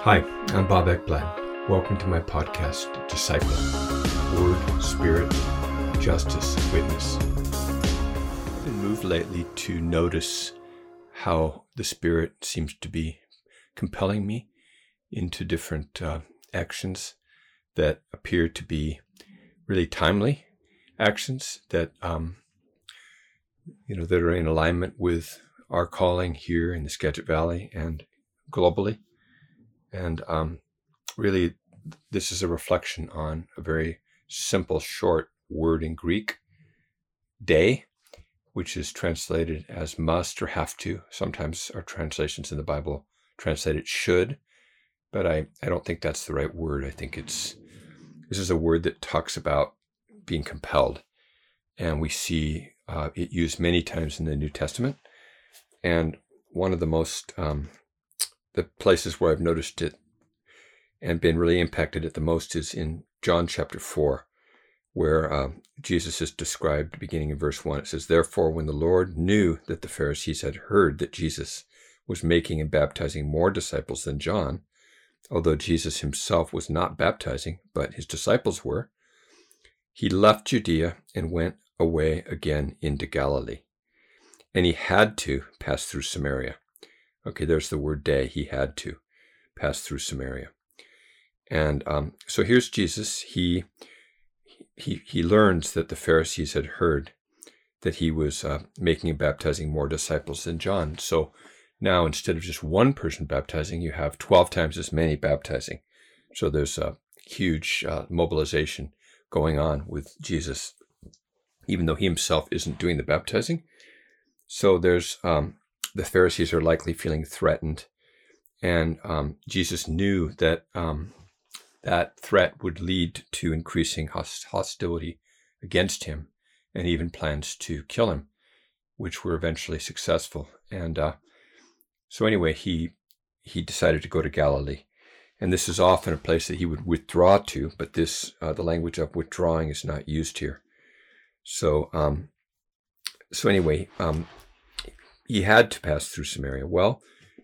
Hi, I'm Bob Ekblad. Welcome to my podcast, Disciple Word, Spirit, Justice, Witness. I've been moved lately to notice how the Spirit seems to be compelling me into different uh, actions that appear to be really timely actions that um, you know that are in alignment with our calling here in the Skagit Valley and globally. And um, really, this is a reflection on a very simple, short word in Greek, dei, which is translated as must or have to. Sometimes our translations in the Bible translate it should, but I, I don't think that's the right word. I think it's this is a word that talks about being compelled. And we see uh, it used many times in the New Testament. And one of the most, um, the places where I've noticed it and been really impacted at the most is in John chapter 4, where uh, Jesus is described beginning in verse 1. It says, Therefore, when the Lord knew that the Pharisees had heard that Jesus was making and baptizing more disciples than John, although Jesus himself was not baptizing, but his disciples were, he left Judea and went away again into Galilee. And he had to pass through Samaria. Okay, there's the word dei. He had to pass through Samaria. And um, so here's Jesus. He, he, he learns that the Pharisees had heard that he was uh, making and baptizing more disciples than John. So now instead of just one person baptizing, you have 12 times as many baptizing. So there's a huge uh, mobilization going on with Jesus even though he himself isn't doing the baptizing. So there's um, the Pharisees are likely feeling threatened, and um, Jesus knew that um, that threat would lead to increasing host- hostility against him, and even plans to kill him, which were eventually successful. And uh, so anyway, he he decided to go to Galilee. And this is often a place that he would withdraw to, but this, uh, the language of withdrawing is not used here. So, um, so anyway, um, he had to pass through Samaria. Well,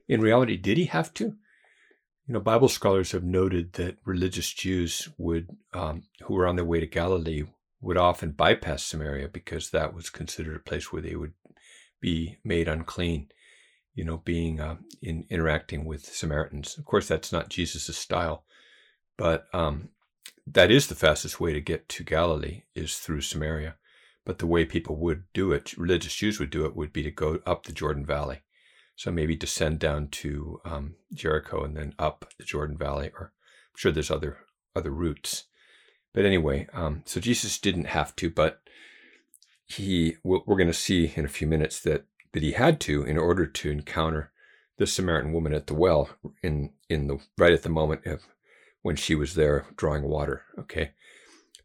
in reality, did he have to? You know, Bible scholars have noted that religious Jews would, um, who were on their way to Galilee, would often bypass Samaria because that was considered a place where they would be made unclean. You know, being uh, in interacting with Samaritans. Of course, that's not Jesus' style, but um, that is the fastest way to get to Galilee is through Samaria. But the way people would do it, religious Jews would do it, would be to go up the Jordan Valley. So maybe descend down to um, Jericho and then up the Jordan Valley, or I'm sure there's other other routes. But anyway, um, so Jesus didn't have to, but he we're going to see in a few minutes that that he had to in order to encounter the Samaritan woman at the well in in the right at the moment of when she was there drawing water. Okay,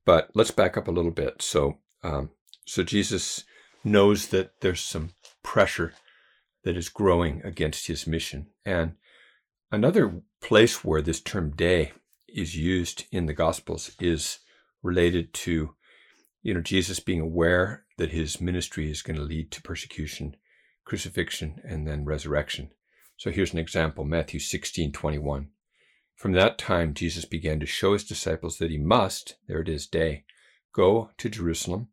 but let's back up a little bit. So um, so Jesus knows that there's some pressure that is growing against his mission. And another place where this term dei is used in the Gospels is related to, you know, Jesus being aware that his ministry is going to lead to persecution, crucifixion, and then resurrection. So here's an example Matthew 16 21. From that time, Jesus began to show his disciples that he must, there it is, dei, go to Jerusalem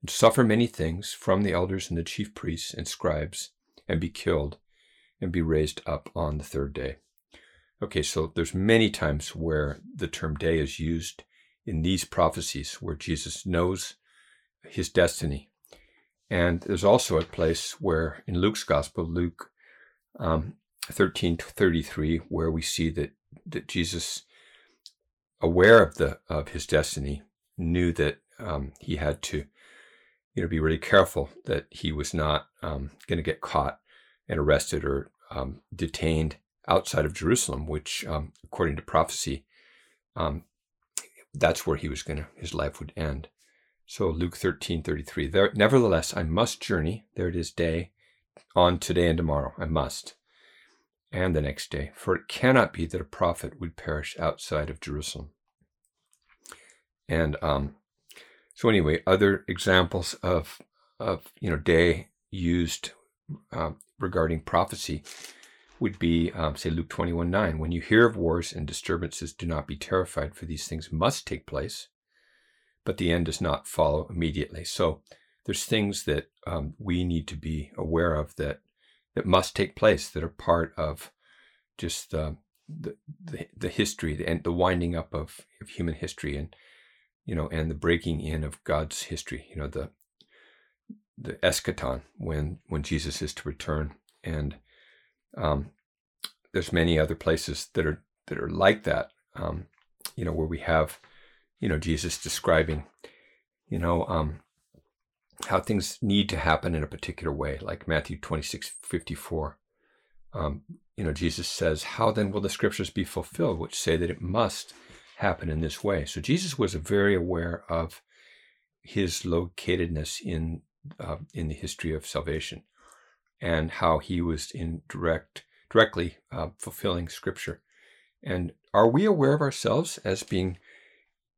and suffer many things from the elders and the chief priests and scribes, and be killed, and be raised up on the third day. Okay, so there's many times where the term dei is used in these prophecies where Jesus knows his destiny. And there's also a place where in Luke's gospel, Luke um, 13 33, where we see that, that Jesus, aware of the of his destiny, knew that um, he had to you know, be really careful that he was not um, going to get caught and arrested or um, detained outside of Jerusalem, which, um, according to prophecy, um, that's where he was going to, his life would end. So Luke thirteen thirty three. there, nevertheless, I must journey, there it is dei, on today and tomorrow, I must, and the next day, for it cannot be that a prophet would perish outside of Jerusalem. And um, so anyway, other examples of of you know dei used uh, regarding prophecy would be, um, say, Luke 21 9. When you hear of wars and disturbances, do not be terrified, for these things must take place, but the end does not follow immediately. So there's things that um, we need to be aware of that, that must take place, that are part of just uh, the, the, the history the, and the winding up of, of human history and, you know, and the breaking in of God's history, you know, the, the eschaton when, when Jesus is to return. And, um, there's many other places that are that are like that. Um, you know, where we have, you know, Jesus describing, you know, um, how things need to happen in a particular way, like Matthew 26, 54. Um, you know, Jesus says, How then will the scriptures be fulfilled, which say that it must happen in this way? So Jesus was very aware of his locatedness in uh, in the history of salvation and how he was in direct directly uh, fulfilling scripture. And are we aware of ourselves as being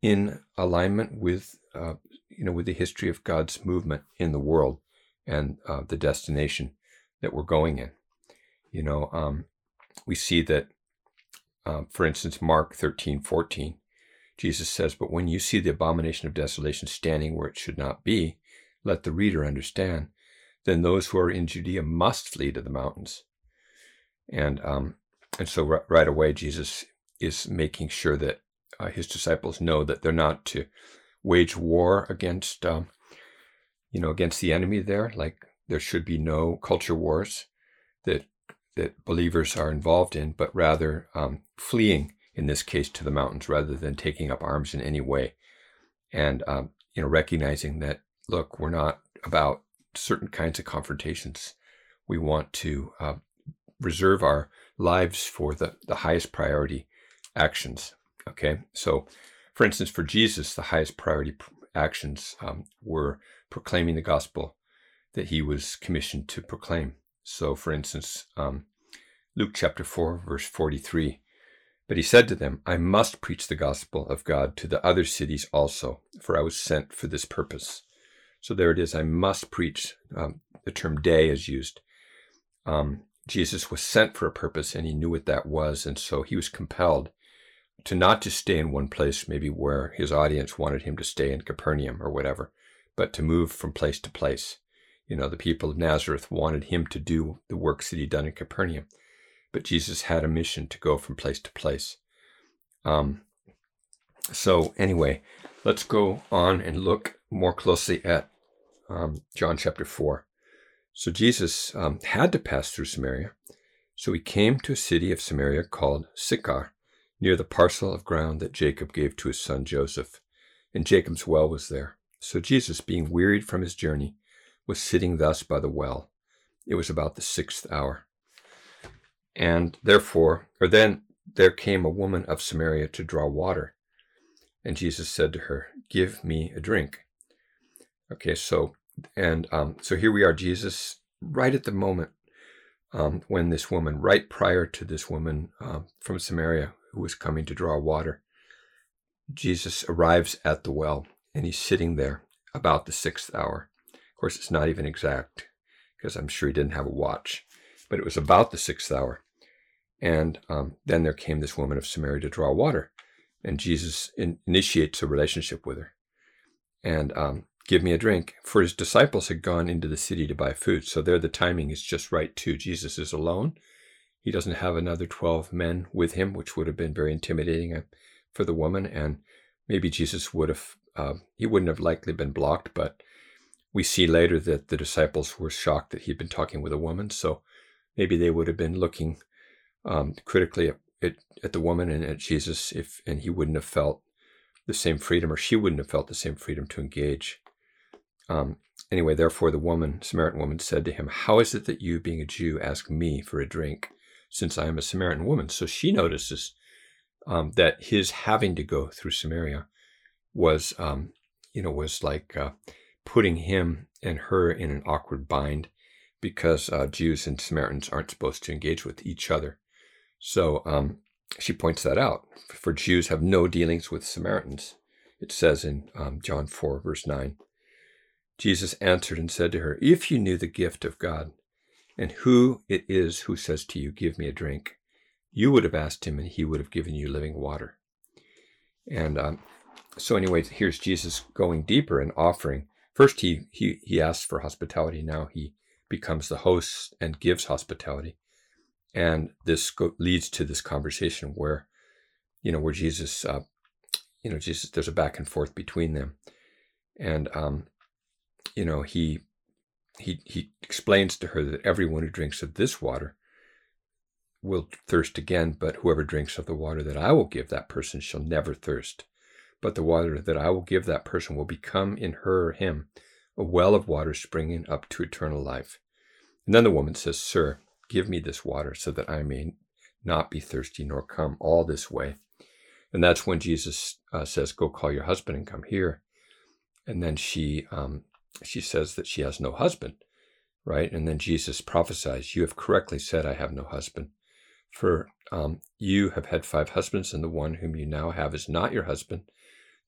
in alignment with, uh, you know, with the history of God's movement in the world and uh, the destination that we're going in? You know, um, we see that, um, for instance, Mark 13, 14, Jesus says, But when you see the abomination of desolation standing where it should not be, let the reader understand. Then those who are in Judea must flee to the mountains. And um, and so r- right away, Jesus is making sure that uh, his disciples know that they're not to wage war against, um, you know, against the enemy. There, like there should be no culture wars that that believers are involved in, but rather um, fleeing in this case to the mountains rather than taking up arms in any way, and um, you know, recognizing that look, we're not about certain kinds of confrontations. We want to uh, reserve our lives for the, the highest priority actions. Okay, so for instance, for Jesus, the highest priority actions um, were proclaiming the gospel that he was commissioned to proclaim. So, for instance, um, Luke chapter 4, verse 43. But he said to them, I must preach the gospel of God to the other cities also, for I was sent for this purpose. So there it is. I must preach. Um, the term dei is used. Um, Jesus was sent for a purpose and he knew what that was. And so he was compelled to not just stay in one place, maybe where his audience wanted him to stay in Capernaum or whatever, but to move from place to place. You know, the people of Nazareth wanted him to do the works that he'd done in Capernaum, but Jesus had a mission to go from place to place. Um, so, anyway, let's go on and look more closely at um, John chapter 4. So Jesus um, had to pass through Samaria. So he came to a city of Samaria called Sychar, near the parcel of ground that Jacob gave to his son Joseph. And Jacob's well was there. So Jesus, being wearied from his journey, was sitting thus by the well. It was about the sixth hour. And therefore, or then there came a woman of Samaria to draw water. And Jesus said to her, Give me a drink. Okay, so and um, so here we are, Jesus, right at the moment um, when this woman, right prior to this woman um, from Samaria who was coming to draw water, Jesus arrives at the well and he's sitting there about the sixth hour. Course, it's not even exact because I'm sure he didn't have a watch, but it was about the sixth hour. And um, then there came this woman of Samaria to draw water, and Jesus in, initiates a relationship with her. And um, give me a drink. For his disciples had gone into the city to buy food. So there the timing is just right too. Jesus is alone. He doesn't have another 12 men with him, which would have been very intimidating uh, for the woman. And maybe Jesus would have, uh, he wouldn't have likely been blocked, but we see later that the disciples were shocked that he'd been talking with a woman. So maybe they would have been looking um, critically at, at, at the woman and at Jesus if, and he wouldn't have felt the same freedom or she wouldn't have felt the same freedom to engage um, anyway, therefore, the woman, Samaritan woman, said to him, How is it that you, being a Jew, ask me for a drink, since I am a Samaritan woman? So she notices um, that his having to go through Samaria was, um, you know, was like uh, putting him and her in an awkward bind because uh, Jews and Samaritans aren't supposed to engage with each other. So um, she points that out. For Jews have no dealings with Samaritans, it says in um, John 4, verse 9. Jesus answered and said to her, If you knew the gift of God, And who it is who says to you, Give me a drink, you would have asked him, and he would have given you living water. And um, so, anyway, here's Jesus going deeper and offering. First, he he he asks for hospitality. Now he becomes the host and gives hospitality. And this go- leads to this conversation where, you know, where Jesus, uh, you know, Jesus, there's a back and forth between them, and um, you know, he he he explains to her that everyone who drinks of this water will thirst again, but whoever drinks of the water that I will give that person shall never thirst. But the water that I will give that person will become in her or him a well of water springing up to eternal life. And then the woman says, Sir, give me this water so that I may not be thirsty nor come all this way. And that's when Jesus uh, says, Go call your husband and come here. And then she um, she says that she has no husband, right? And then Jesus prophesies, You have correctly said, I have no husband. For um, you have had five husbands, and the one whom you now have is not your husband.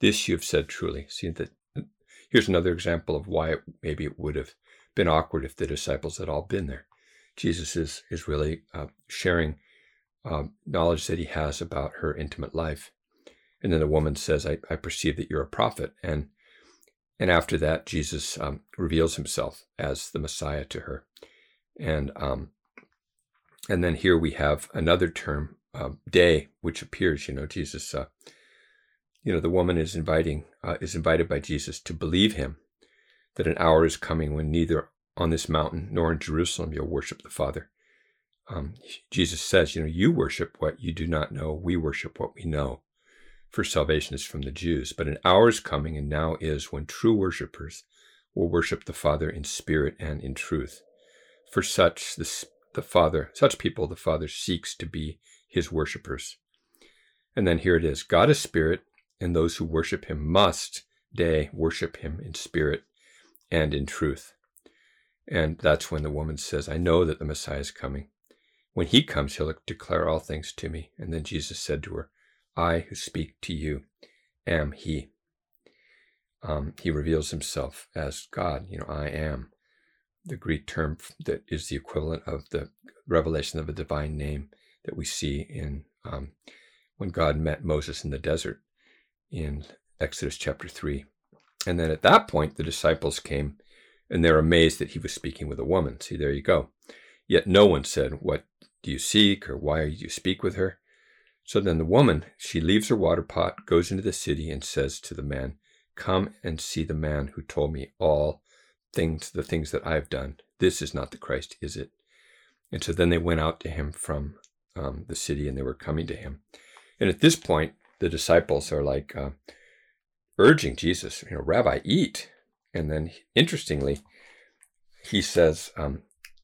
This you have said truly. See that here's another example of why it, maybe it would have been awkward if the disciples had all been there. Jesus is is really uh, sharing uh, knowledge that he has about her intimate life, and then the woman says, I, "I perceive that you're a prophet," and and after that, Jesus um, reveals himself as the Messiah to her, and um, and then here we have another term, uh, dei, which appears. You know, Jesus. Uh, you know, the woman is inviting uh, is invited by Jesus to believe him that an hour is coming when neither on this mountain nor in Jerusalem you'll worship the Father. Um, Jesus says, you know, you worship what you do not know. We worship what we know. For salvation is from the Jews. But an hour is coming, and now is, when true worshippers will worship the Father in spirit and in truth. For such the the Father, such people, the Father seeks to be his worshippers. And then here it is God is spirit, and those who worship him must, dei, worship him in spirit and in truth. And that's when the woman says, I know that the Messiah is coming. When he comes, he'll declare all things to me. And then Jesus said to her, I who speak to you am he. Um, he reveals himself as God. You know, I am the Greek term that is the equivalent of the revelation of a divine name that we see in um, when God met Moses in the desert in Exodus chapter 3. And then at that point, the disciples came and they're amazed that he was speaking with a woman. See, there you go. Yet no one said, What do you seek or why do you speak with her? So then the woman, she leaves her water pot, goes into the city, and says to the man, Come and see the man who told me all things, the things that I've done. This is not the Christ, is it? And so then they went out to him from um, the city and they were coming to him. And at this point, the disciples are like uh, urging Jesus, you know, Rabbi, eat. And then interestingly, he says, um,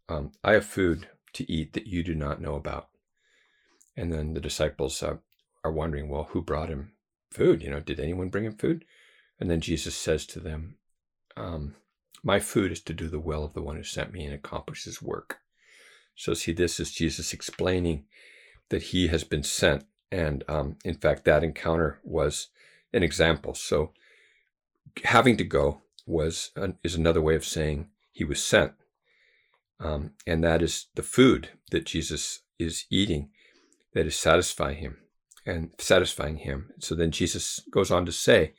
um, I have food to eat that you do not know about. And then the disciples uh, are wondering, well, who brought him food? You know, did anyone bring him food? And then Jesus says to them, um, My food is to do the will of the one who sent me and accomplish his work. So, see, this is Jesus explaining that he has been sent. And um, in fact, that encounter was an example. So, having to go was an, is another way of saying he was sent. Um, and that is the food that Jesus is eating that is satisfying him and satisfying him. So then Jesus goes on to say,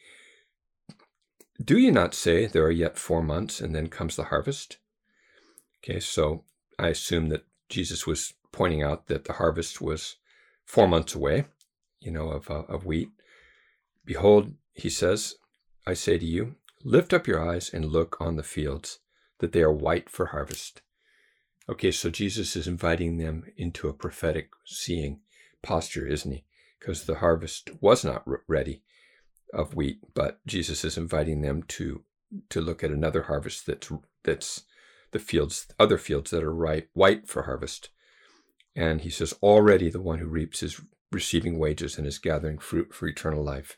Do you not say there are yet four months and then comes the harvest? Okay, so I assume that Jesus was pointing out that the harvest was four months away, you know, of, uh, of wheat. Behold, he says, I say to you, lift up your eyes and look on the fields, that they are white for harvest. Okay, so Jesus is inviting them into a prophetic seeing posture, isn't he? Because the harvest was not ready of wheat, but Jesus is inviting them to to look at another harvest that's that's the fields, other fields that are ripe, white for harvest. And he says, already the one who reaps is receiving wages and is gathering fruit for eternal life,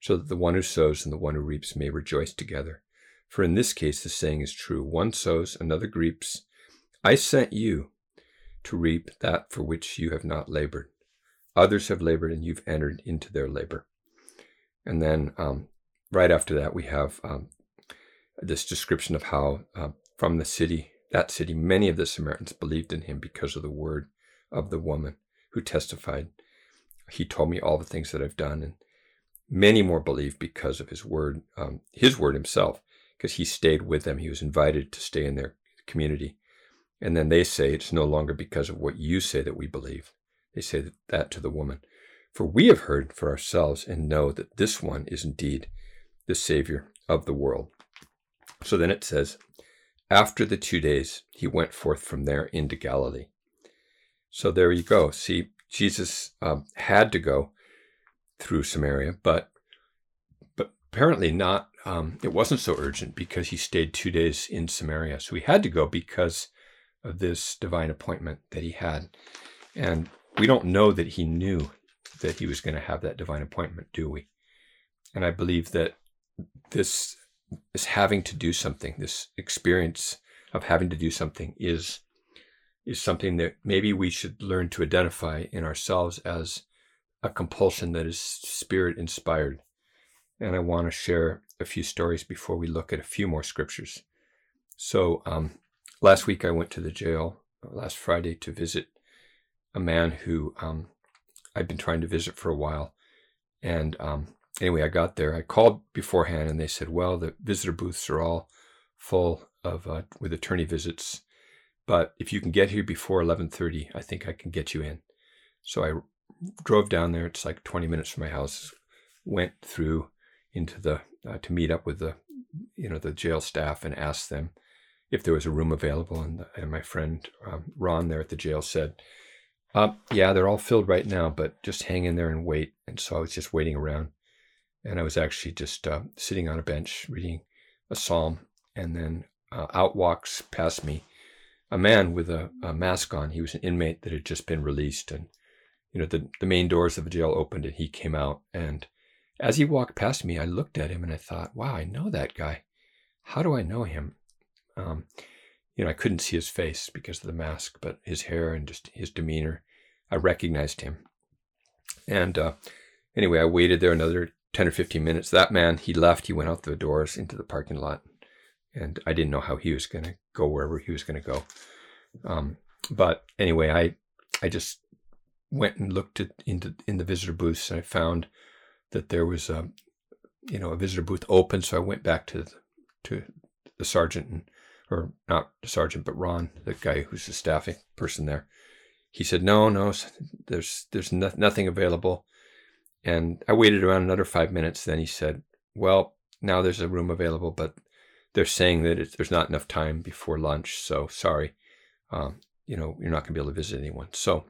so that the one who sows and the one who reaps may rejoice together. For in this case, the saying is true one sows, another reaps. I sent you to reap that for which you have not labored. Others have labored, and you've entered into their labor. And then um, right after that, we have um, this description of how uh, from the city that city, many of the Samaritans believed in him because of the word of the woman who testified, He told me all the things that I've done. And many more believed because of his word, um, his word himself, because he stayed with them. He was invited to stay in their community. And then they say, It's no longer because of what you say that we believe. They say that to the woman. For we have heard for ourselves and know that this one is indeed the Savior of the world. So then it says, After the two days, he went forth from there into Galilee. So there you go. See, Jesus um, had to go through Samaria, but but apparently not. Um, it wasn't so urgent because he stayed two days in Samaria. So he had to go because of this divine appointment that he had, and we don't know that he knew that he was going to have that divine appointment, do we? And I believe that this is having to do something, this experience of having to do something is is something that maybe we should learn to identify in ourselves as a compulsion that is spirit inspired. And I want to share a few stories before we look at a few more scriptures. So, um, last week I went to the jail last Friday to visit a man who um, I've been trying to visit for a while. And um, anyway, I got there. I called beforehand, and they said, "Well, the visitor booths are all full of uh, with attorney visits, but if you can get here before 11:30, I think I can get you in." So I drove down there. It's like 20 minutes from my house. Went through into the uh, to meet up with the you know the jail staff and asked them if there was a room available. And, the, and my friend um, Ron there at the jail said uh, yeah, they're all filled right now, but just hang in there and wait. And so I was just waiting around. And I was actually just uh, sitting on a bench reading a psalm. And then uh, out walks past me a man with a, a, mask on. He was an inmate that had just been released. And, you know, the, the main doors of the jail opened and he came out. And as he walked past me, I looked at him and I thought, wow, I know that guy. How do I know him? Um, you know, I couldn't see his face because of the mask, but his hair and just his demeanor, I recognized him. And uh, anyway, I waited there another 10 or 15 minutes. That man, he left, he went out the doors into the parking lot. And I didn't know how he was going to go wherever he was going to go. Um, but anyway, I, I just went and looked at, into in the visitor booths and I found that there was a, you know, a visitor booth open. So I went back to the, to the sergeant and or not the sergeant, but Ron, the guy who's the staffing person there. He said, "No, no, there's there's no, nothing available." And I waited around another five minutes. Then he said, "Well, now there's a room available, but they're saying that there's not enough time before lunch. So sorry, um, you know, you're not going to be able to visit anyone." So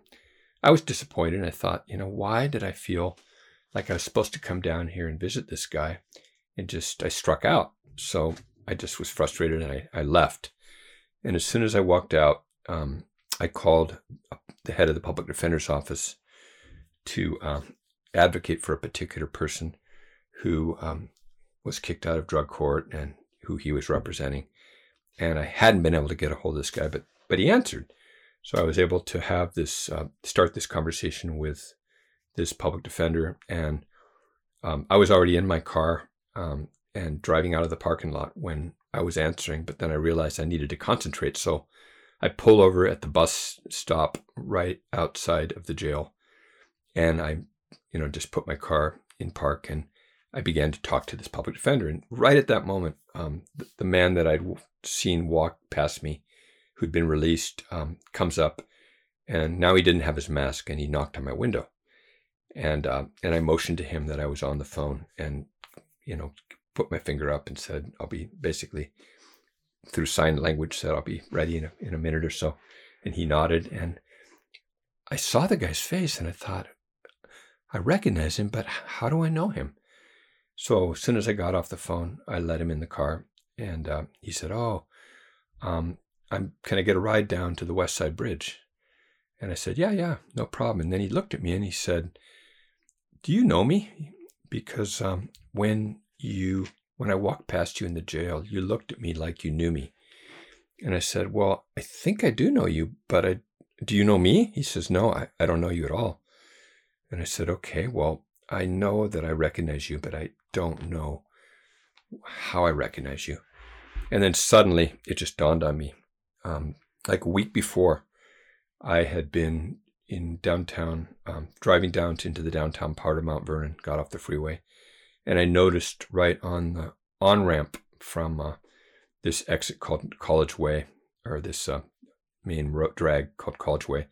I was disappointed. I thought, you know, why did I feel like I was supposed to come down here and visit this guy, and just I struck out. So I just was frustrated and I, I left. And as soon as I walked out, um, I called the head of the public defender's office to um, advocate for a particular person who um, was kicked out of drug court and who he was representing. And I hadn't been able to get a hold of this guy, but but he answered. So I was able to have this uh, start this conversation with this public defender, and um, I was already in my car um, and driving out of the parking lot when I was answering, but then I realized I needed to concentrate. So I pull over at the bus stop right outside of the jail and I, you know, just put my car in park and I began to talk to this public defender. And right at that moment, um, the, the, man that I'd seen walk past me, who'd been released, um, comes up and now he didn't have his mask and he knocked on my window. And, uh, and I motioned to him that I was on the phone and, you know, put my finger up and said, I'll be basically through sign language said, I'll be ready in a, in a minute or so. And he nodded. And I saw the guy's face and I thought, I recognize him, but how do I know him? So as soon as I got off the phone, I let him in the car and uh, he said, Oh, um, I'm, can I get a ride down to the West Side Bridge? And I said, Yeah, yeah, no problem. And then he looked at me and he said, Do you know me? Because um, when you, when I walked past you in the jail, you looked at me like you knew me. And I said, Well, I think I do know you, but I, do you know me? He says, No, I, I don't know you at all. And I said, Okay, well, I know that I recognize you, but I don't know how I recognize you. And then suddenly it just dawned on me. um, like a week before, I had been in downtown, um, driving down to, into the downtown part of Mount Vernon, got off the freeway, and I noticed right on the on ramp from uh, this exit called College Way, or this uh, main road drag called College Way,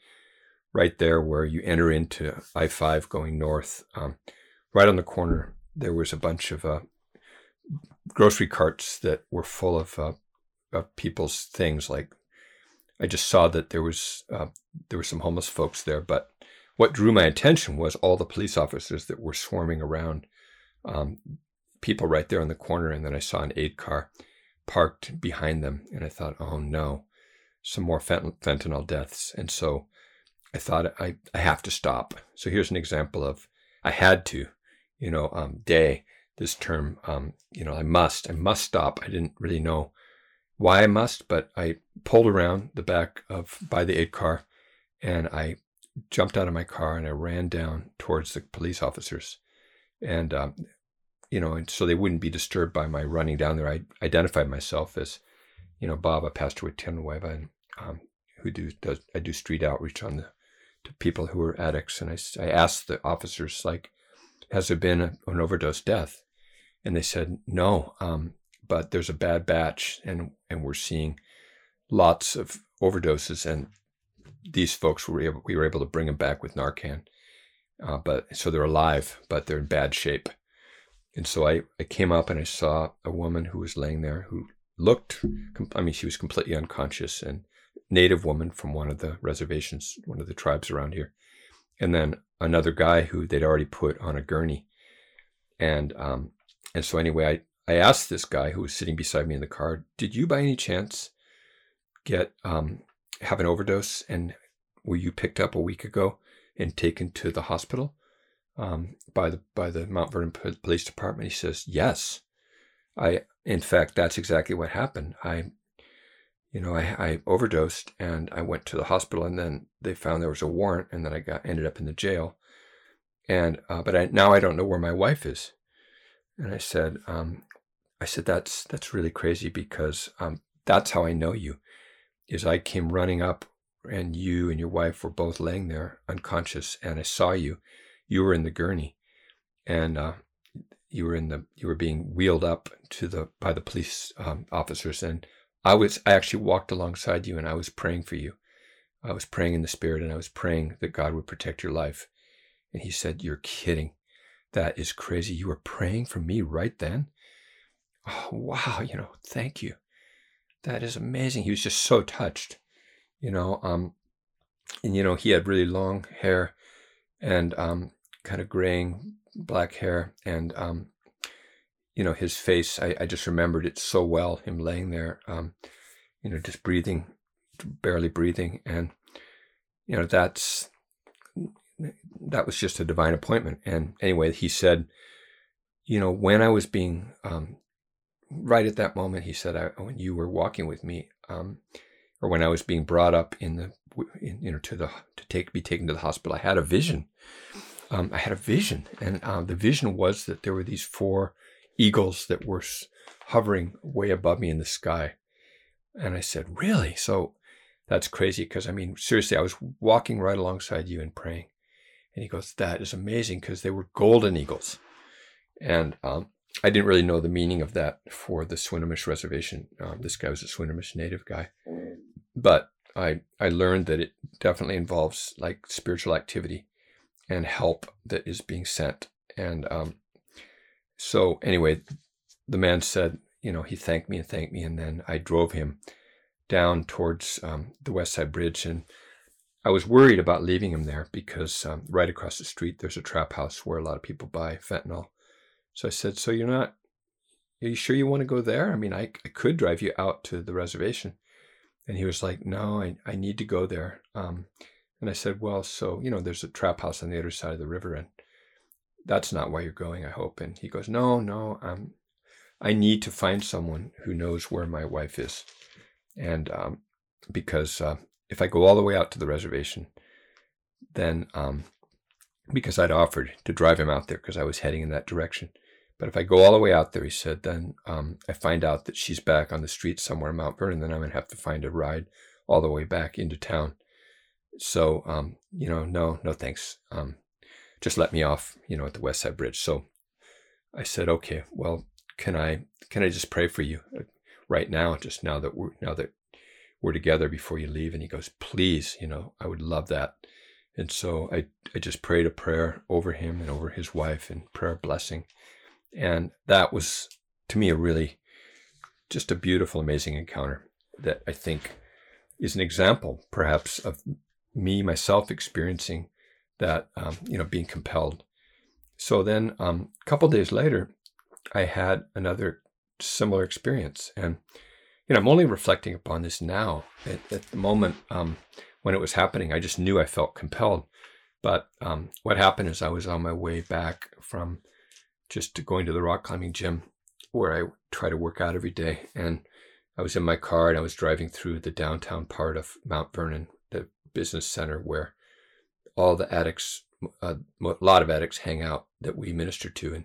right there where you enter into I 5 going north, um, right on the corner, there was a bunch of uh, grocery carts that were full of, uh, of people's things. Like I just saw that there was uh, there were some homeless folks there, but what drew my attention was all the police officers that were swarming around um, people right there on the corner, and then I saw an aid car parked behind them, and I thought, oh no, some more fentanyl deaths, and so I thought I, I have to stop. So here's an example of I had to, you know, um, dei, this term, um, you know, I must, I must stop. I didn't really know why I must, but I pulled around the back of by the aid car and I jumped out of my car and I ran down towards the police officers. And, um, you know, and so they wouldn't be disturbed by my running down there. I identified myself as, you know, Bob, a pastor with Tierra Nueva, and um, who do does I do street outreach on the to people who are addicts. And I, I asked the officers, like, has there been a, an overdose death? And they said, no, um, but there's a bad batch and, and we're seeing lots of overdoses. And these folks were able, we were able to bring them back with Narcan. Uh, but so they're alive, but they're in bad shape. And so I, I came up and I saw a woman who was laying there who looked, I mean, she was completely unconscious and native woman from one of the reservations, one of the tribes around here, and then another guy who they'd already put on a gurney. And um, and so anyway, I, I asked this guy who was sitting beside me in the car, did you by any chance get um, have an overdose and were you picked up a week ago and taken to the hospital um, by the by the Mount Vernon Police Department? He says, yes. I in fact that's exactly what happened. I you know, I, I overdosed and I went to the hospital and then they found there was a warrant and then I got ended up in the jail. And uh, but I, now I don't know where my wife is. And I said, um, I said that's that's really crazy because um, that's how I know you. Is I came running up and you and your wife were both laying there unconscious and I saw you. You were in the gurney, and uh, you were in the you were being wheeled up to the by the police um, officers and I was I actually walked alongside you and I was praying for you. I was praying in the spirit and I was praying that God would protect your life. And he said, You're kidding. That is crazy. You were praying for me right then? Oh, wow. You know, thank you. That is amazing. He was just so touched, you know. Um, and, you know, he had really long hair and um, kind of graying black hair. And um, you know, his face, I, I just remembered it so well, him laying there, um, you know, just breathing, barely breathing. And, you know, that's, that was just a divine appointment. And anyway, he said, you know, when I was being, um, right at that moment, he said, I, when you were walking with me, um, or when I was being brought up in the, in, you know, to the, to take, be taken to the hospital, I had a vision. Um, I had a vision, and uh, the vision was that there were these four eagles that were hovering way above me in the sky. And I said, Really? So that's crazy because I mean, seriously, I was walking right alongside you and praying. And he goes, That is amazing because they were golden eagles. And um, I didn't really know the meaning of that for the Swinomish reservation. Um, this guy was a Swinomish native guy. But I, I learned that it definitely involves like spiritual activity and help that is being sent. And um, so anyway, the man said, you know, he thanked me and thanked me, and then I drove him down towards um, the West Side Bridge, and I was worried about leaving him there because um, right across the street there's a trap house where a lot of people buy fentanyl. So I said, "So you're not? Are you sure you want to go there? I mean, I I could drive you out to the reservation." And he was like, "No, I I need to go there." Um, and I said, "Well, so you know, there's a trap house on the other side of the river, and that's not why you're going, I hope. And he goes, no, no, um, I need to find someone who knows where my wife is. And um, because uh, if I go all the way out to the reservation, then um, because I'd offered to drive him out there because I was heading in that direction. But if I go all the way out there, he said, then um, I find out that she's back on the street somewhere in Mount Vernon, then I'm going to have to find a ride all the way back into town. So, um, you know, no, no thanks. Um, just let me off, you know, at the West Side Bridge. So I said, okay, well, can I, can I just pray for you uh, right now? Just now that we're, now that we're together before you leave. And he goes, please, you know, I would love that. And so I, I just prayed a prayer over him and over his wife and prayer blessing. And that was, to me, a really just a beautiful, amazing encounter that I think is an example, perhaps, of me myself experiencing that, um, you know, being compelled. So then, um, a couple days later, I had another similar experience, and you know, I'm only reflecting upon this now. At, at the moment um, when it was happening, I just knew I felt compelled. But um, what happened is I was on my way back from just going to the rock climbing gym where I try to work out every day. And I was in my car and I was driving through the downtown part of Mount Vernon, the business center where all the addicts, uh, a lot of addicts hang out that we minister to. And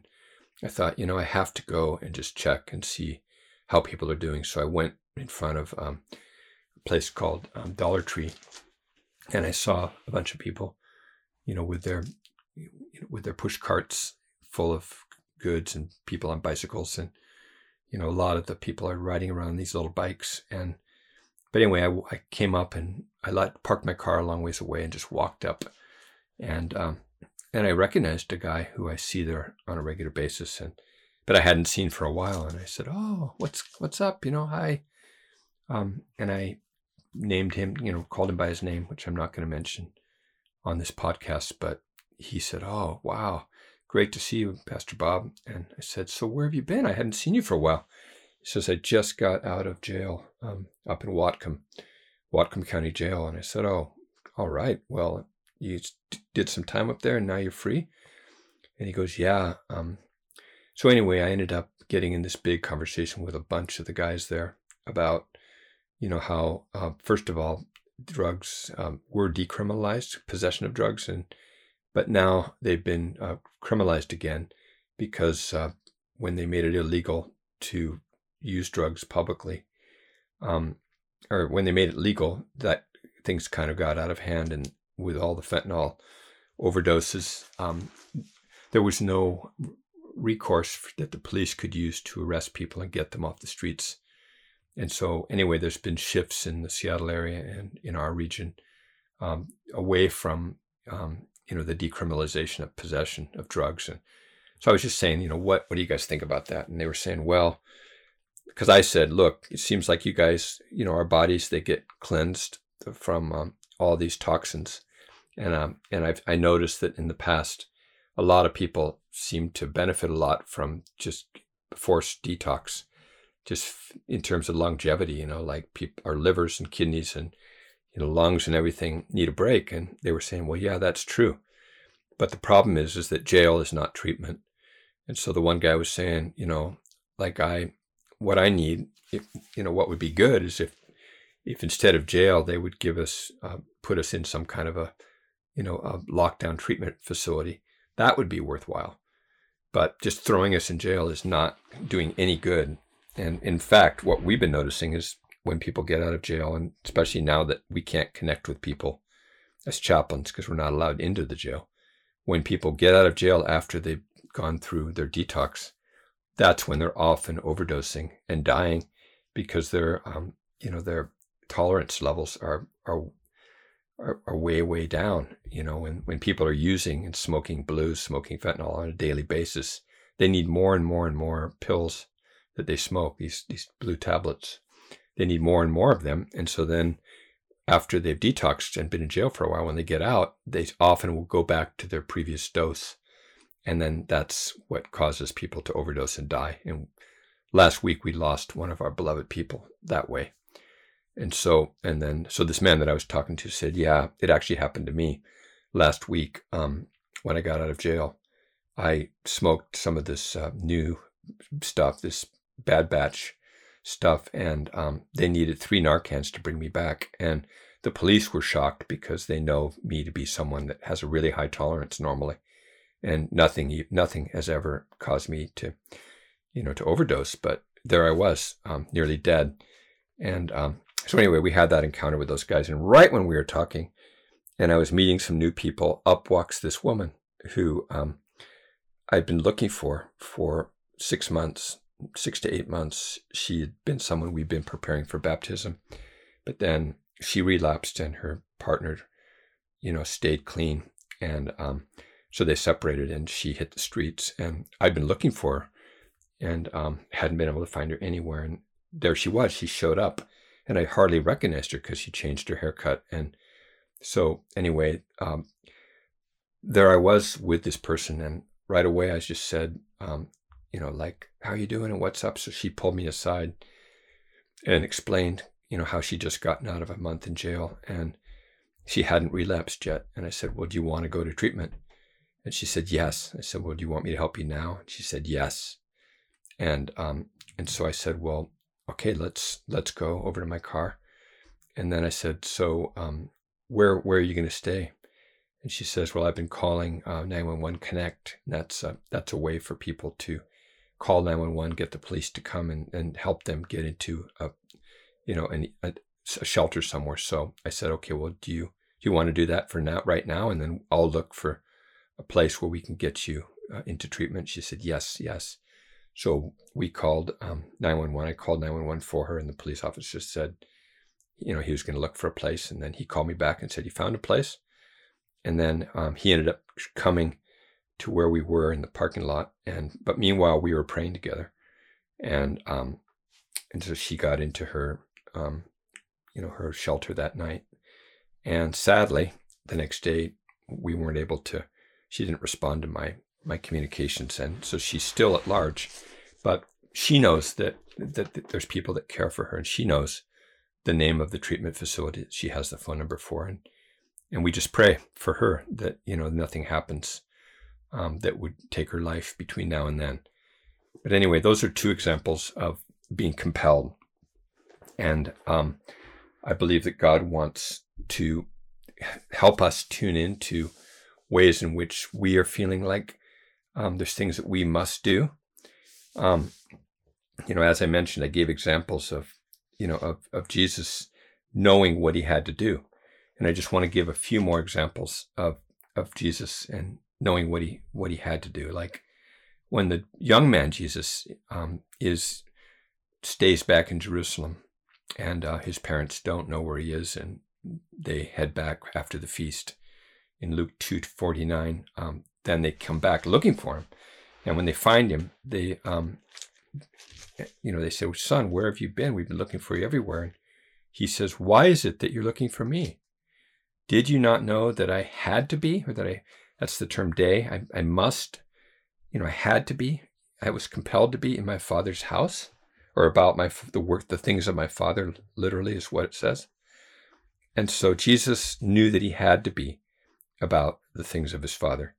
I thought, you know, I have to go and just check and see how people are doing. So I went in front of um, a place called um, Dollar Tree and I saw a bunch of people, you know, with their, with their push carts full of goods and people on bicycles and you know a lot of the people are riding around these little bikes and but anyway I, I came up and I let parked my car a long ways away and just walked up and um, and I recognized a guy who I see there on a regular basis and but I hadn't seen for a while and I said oh what's what's up you know hi um, and I named him you know called him by his name which I'm not going to mention on this podcast but he said oh wow Great to see you, Pastor Bob. And I said, So where have you been? I hadn't seen you for a while. He says, I just got out of jail um, up in Whatcom, Whatcom County Jail. And I said, Oh, all right. Well, you did some time up there and now you're free? And he goes, Yeah. Um, so anyway, I ended up getting in this big conversation with a bunch of the guys there about, you know, how, uh, first of all, drugs um, were decriminalized, possession of drugs, and but now they've been uh, criminalized again because uh, when they made it illegal to use drugs publicly, um, or when they made it legal, that things kind of got out of hand. And with all the fentanyl overdoses, um, there was no recourse that the police could use to arrest people and get them off the streets. And so, anyway, there's been shifts in the Seattle area and in our region um, away from um, you know, the decriminalization of possession of drugs. And so I was just saying, you know, what, what do you guys think about that? And they were saying, well, because I said, look, it seems like you guys, you know, our bodies, they get cleansed from um, all these toxins. And, um, and I've, I noticed that in the past, a lot of people seem to benefit a lot from just forced detox, just in terms of longevity, you know, like people, our livers and kidneys and you know, lungs and everything need a break. And they were saying, well, yeah, that's true. But the problem is, is that jail is not treatment. And so the one guy was saying, you know, like I, what I need, if, you know, what would be good is if, if instead of jail, they would give us, uh, put us in some kind of a, you know, a lockdown treatment facility. That would be worthwhile. But just throwing us in jail is not doing any good. And in fact, what we've been noticing is when people get out of jail, and especially now that we can't connect with people as chaplains because we're not allowed into the jail. When people get out of jail after they've gone through their detox, that's when they're often overdosing and dying because their, um, you know, their tolerance levels are, are are, are, way way down. You know, when when people are using and smoking blues, smoking fentanyl on a daily basis, they need more and more and more pills that they smoke. These these blue tablets they need more and more of them. And so then after they've detoxed and been in jail for a while, when they get out, they often will go back to their previous dose. And then that's what causes people to overdose and die. And last week we lost one of our beloved people that way. And so, and then, so this man that I was talking to said, yeah, it actually happened to me last week um, when I got out of jail. I smoked some of this uh, new stuff, this bad batch stuff, and um, they needed three Narcans to bring me back. And the police were shocked because they know me to be someone that has a really high tolerance normally. And nothing nothing has ever caused me to you know to overdose but there i was um, nearly dead. And um, so anyway we had that encounter with those guys and right when we were talking and i was meeting some new people up walks this woman who um, i'd been looking for for six months six to eight months. She had been someone we'd been preparing for baptism but then she relapsed and her partner you know stayed clean. And um, so they separated and she hit the streets. And I'd been looking for her and um, hadn't been able to find her anywhere. And there she was. She showed up and I hardly recognized her because she changed her haircut. And so, anyway, um, there I was with this person. And right away, I just said, um, you know, like, how you doing and what's up? So she pulled me aside and explained, you know, how she just gotten out of a month in jail and she hadn't relapsed yet. And I said, well, do you want to go to treatment? And she said, yes. I said, well, do you want me to help you now? And she said, yes. And, um, and so I said, well, okay, let's, let's go over to my car. And then I said, so, um, where, where are you going to stay? And she says, well, I've been calling, uh, 911 Connect. That's, a, that's a way for people to call 911, get the police to come and, and help them get into a, you know, an, a, a shelter somewhere. So I said, okay, well, do you, do you want to do that for now, right now? And then I'll look for a place where we can get you uh, into treatment? She said, yes, yes. So we called um, 911. I called 911 for her, and the police officer said, you know, he was going to look for a place. And then he called me back and said he found a place. And then um, he ended up coming to where we were in the parking lot. And but meanwhile, we were praying together, and um, and so she got into her, um, you know, her shelter that night. And sadly, the next day we weren't able to she didn't respond to my my communications, and so she's still at large. But she knows that, that, that there's people that care for her, and she knows the name of the treatment facility. She has the phone number for, and and we just pray for her that you know nothing happens um, that would take her life between now and then. But anyway, those are two examples of being compelled, and um, I believe that God wants to help us tune into ways in which we are feeling like um, there's things that we must do. Um, you know, as I mentioned, I gave examples of, you know, of, of Jesus knowing what he had to do. And I just want to give a few more examples of, of Jesus and knowing what he, what he had to do. Like when the young man Jesus um, is, stays back in Jerusalem and uh, his parents don't know where he is and they head back after the feast in Luke 2:49. Um, then they come back looking for him, and when they find him, they, um, you know, they say, "Son, where have you been? We've been looking for you everywhere." And he says, "Why is it that you're looking for me? Did you not know that I had to be, or that I? That's the term dei. I, I must, you know, I had to be. I was compelled to be in my father's house." or about my the work the things of my father literally is what it says and so jesus knew that he had to be about the things of his father.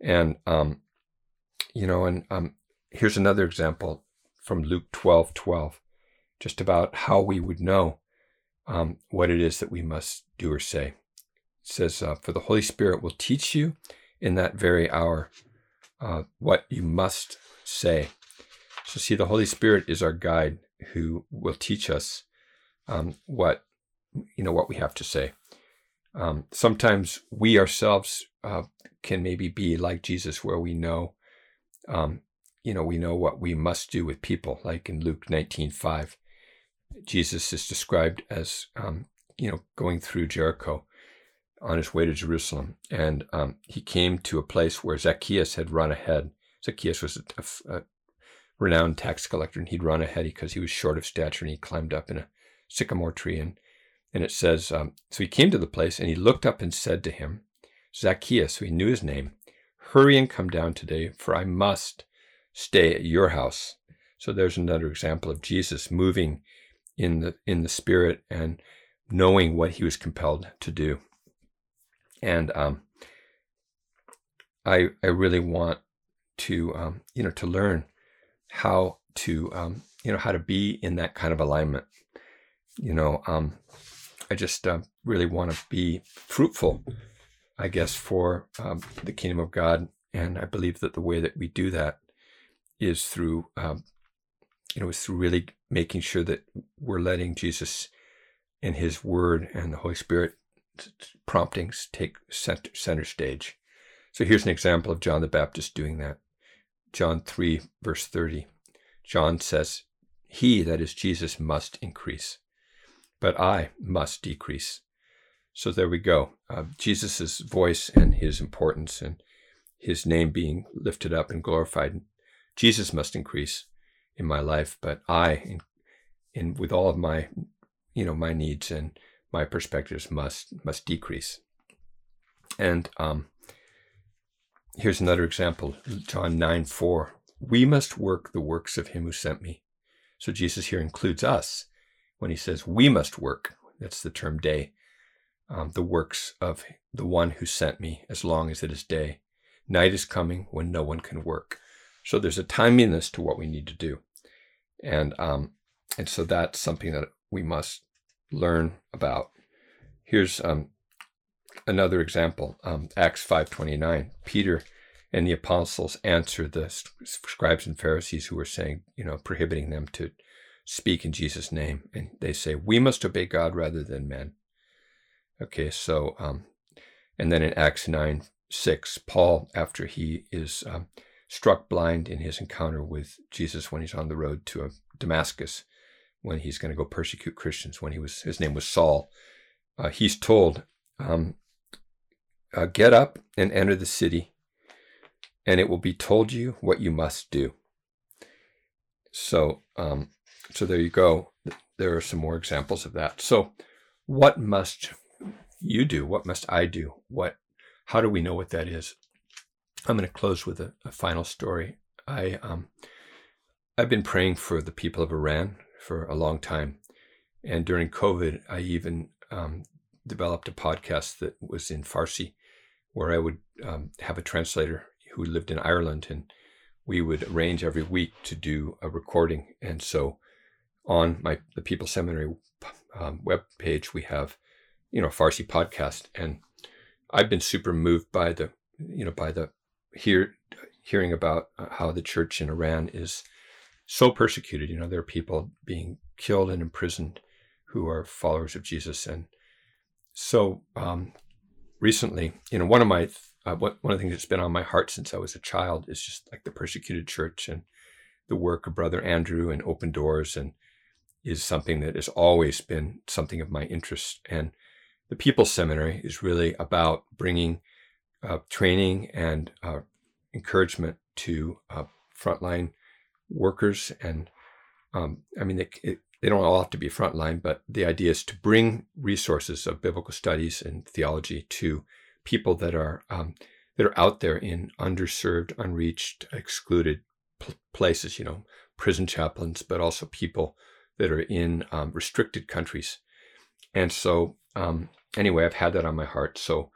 And, um, you know, and um, here's another example from Luke 12 12, just about how we would know um, what it is that we must do or say. It says, uh, For the Holy Spirit will teach you in that very hour uh, what you must say. So, see, the Holy Spirit is our guide who will teach us um, what you know what we have to say. Um, sometimes we ourselves uh, can maybe be like Jesus, where we know, um, you know, we know what we must do with people. Like in Luke nineteen five, Jesus is described as, um, you know, going through Jericho on his way to Jerusalem, and um, he came to a place where Zacchaeus had run ahead. Zacchaeus was a, a renowned tax collector, and he'd run ahead because he was short of stature, and he climbed up in a sycamore tree and and it says, um, So he came to the place, and he looked up and said to him, Zacchaeus, who he knew his name, hurry and come down today, for I must stay at your house. So there's another example of Jesus moving in the in the spirit and knowing what he was compelled to do. And um, I I really want to um, you know to learn how to um, you know how to be in that kind of alignment. You know, um, I just uh, really want to be fruitful, I guess, for um, the kingdom of God And I believe that the way that we do that is through, um, you know, is through really making sure that we're letting Jesus and His Word and the Holy Spirit promptings take center, center stage. So here's an example of John the Baptist doing that. John 3, verse 30. John says, He, that is Jesus, must increase, but I must decrease. So there we go. Uh, Jesus' voice and his importance and his name being lifted up and glorified. Jesus must increase in my life, but I, in, in with all of my, you know, my needs and my perspectives must must decrease. And um, here's another example, John 9 4. We must work the works of him who sent me. So Jesus here includes us when he says we must work. That's the term dei. Um, the works of the one who sent me as long as it is day. Night is coming when no one can work. So there's a timeliness to what we need to do. And um, and so that's something that we must learn about. Here's um, another example, um, Acts 5.29. Peter and the apostles answer the scribes and Pharisees who were saying, you know, prohibiting them to speak in Jesus' name. And they say, we must obey God rather than men. Okay, so, um, and then in Acts 9, 6, Paul, after he is um, struck blind in his encounter with Jesus when he's on the road to uh, Damascus, when he's going to go persecute Christians, when he was, his name was Saul, uh, he's told, um, uh, get up and enter the city, and it will be told you what you must do. So, um, so there you go. There are some more examples of that. So, what must you do? What must I do? What? How do we know what that is? I'm going to close with a, a final story. I um, I've been praying for the people of Iran for a long time, and during COVID, I even um, developed a podcast that was in Farsi, where I would um, have a translator who lived in Ireland, and we would arrange every week to do a recording. And so, on my the People Seminary um, web page, we have you know Farsi podcast, and I've been super moved by the you know by the hear hearing about uh, how the church in Iran is so persecuted. You know, there are people being killed and imprisoned who are followers of Jesus, and so um, recently, you know, one of my uh, one of the things that's been on my heart since I was a child is just like the persecuted church and the work of Brother Andrew and Open Doors, and is something that has always been something of my interest. And the People's Seminary is really about bringing uh, training and uh, encouragement to uh, frontline workers. And um, I mean, it, they don't all have to be frontline, but the idea is to bring resources of biblical studies and theology to people that are um, that are out there in underserved, unreached, excluded pl- places. You know, prison chaplains, but also people that are in um, restricted countries. And so, um, anyway, I've had that on my heart. So,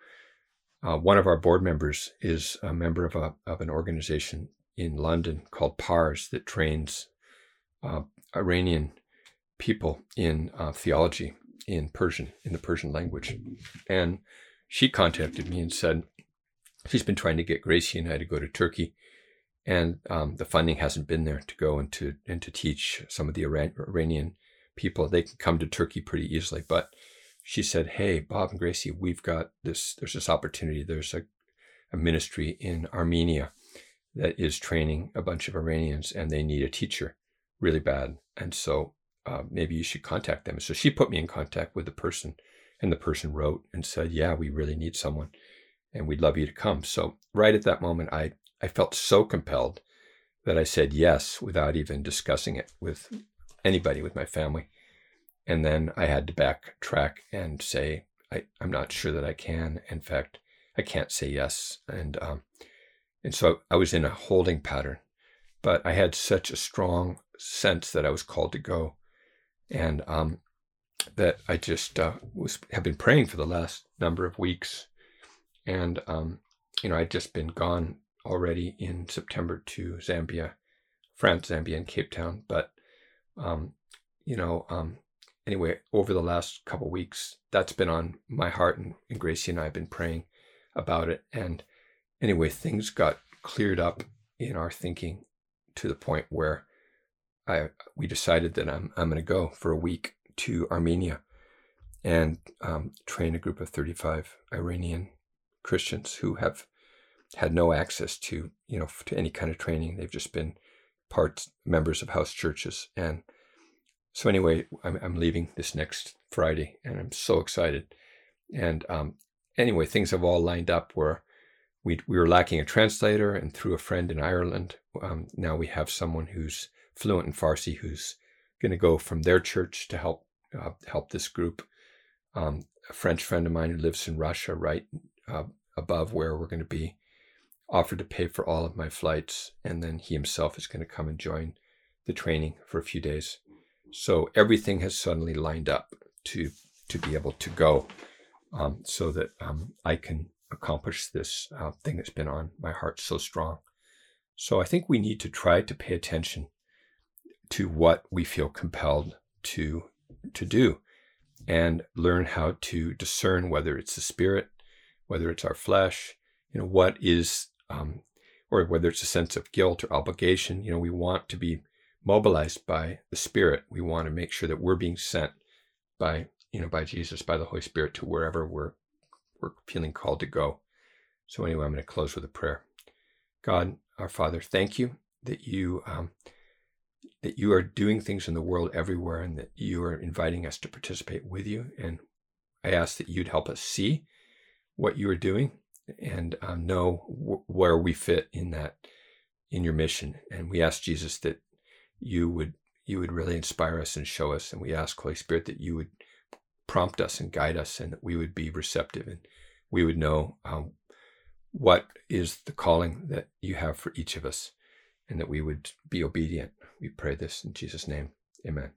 uh, one of our board members is a member of a of an organization in London called PARS that trains uh, Iranian people in uh, theology in Persian, in the Persian language. And she contacted me and said she's been trying to get Gracie and I to go to Turkey, and um, the funding hasn't been there to go and to and to teach some of the Iran, Iranian people. They can come to Turkey pretty easily, but she said, "Hey, Bob and Gracie, we've got this. There's this opportunity. There's a, a ministry in Armenia." that is training a bunch of Iranians and they need a teacher really bad. And so uh, maybe you should contact them. So she put me in contact with the person, and the person wrote and said, "Yeah, we really need someone, and we'd love you to come." So right at that moment, I I felt so compelled that I said yes without even discussing it with anybody, with my family. And then I had to backtrack and say, I, I'm not sure that I can. In fact, I can't say yes. And um, and so I was in a holding pattern. But I had such a strong sense that I was called to go and um, that I just uh, was have been praying for the last number of weeks, and um, you know I'd just been gone already in September to Zambia, France, Zambia, and Cape Town, but um, you know um, anyway over the last couple weeks that's been on my heart, and, and Gracie and I have been praying about it, and anyway, things got cleared up in our thinking to the point where I we decided that I'm I'm going to go for a week to Armenia and um, train a group of 35 Iranian Christians who have had no access to you know to any kind of training. They've just been part members of house churches and so anyway, I'm, I'm leaving this next Friday, and I'm so excited. And um, anyway, things have all lined up where we we were lacking a translator, and through a friend in Ireland, um, now we have someone who's fluent in Farsi who's going to go from their church to help uh, help this group. Um, a French friend of mine who lives in Russia, right uh, above where we're going to be, offered to pay for all of my flights, and then he himself is going to come and join the training for a few days. So everything has suddenly lined up to to be able to go, um, so that um, I can accomplish this uh, thing that's been on my heart so strong. So I think we need to try to pay attention to what we feel compelled to to do, and learn how to discern whether it's the spirit, whether it's our flesh, you know, what is, um, or whether it's a sense of guilt or obligation. You know, we want to be mobilized by the Spirit. We want to make sure that we're being sent by, you know, by Jesus, by the Holy Spirit to wherever we're we're feeling called to go. So anyway, I'm going to close with a prayer. God, our Father, thank you that you um, that you are doing things in the world everywhere, and that you are inviting us to participate with you. And I ask that you'd help us see what you are doing and um, know where we fit in that in your mission. And we ask Jesus that you would you would really inspire us and show us. And we ask, Holy Spirit, that you would prompt us and guide us, and that we would be receptive and we would know um, what is the calling that you have for each of us, and that we would be obedient. We pray this in Jesus' name. Amen.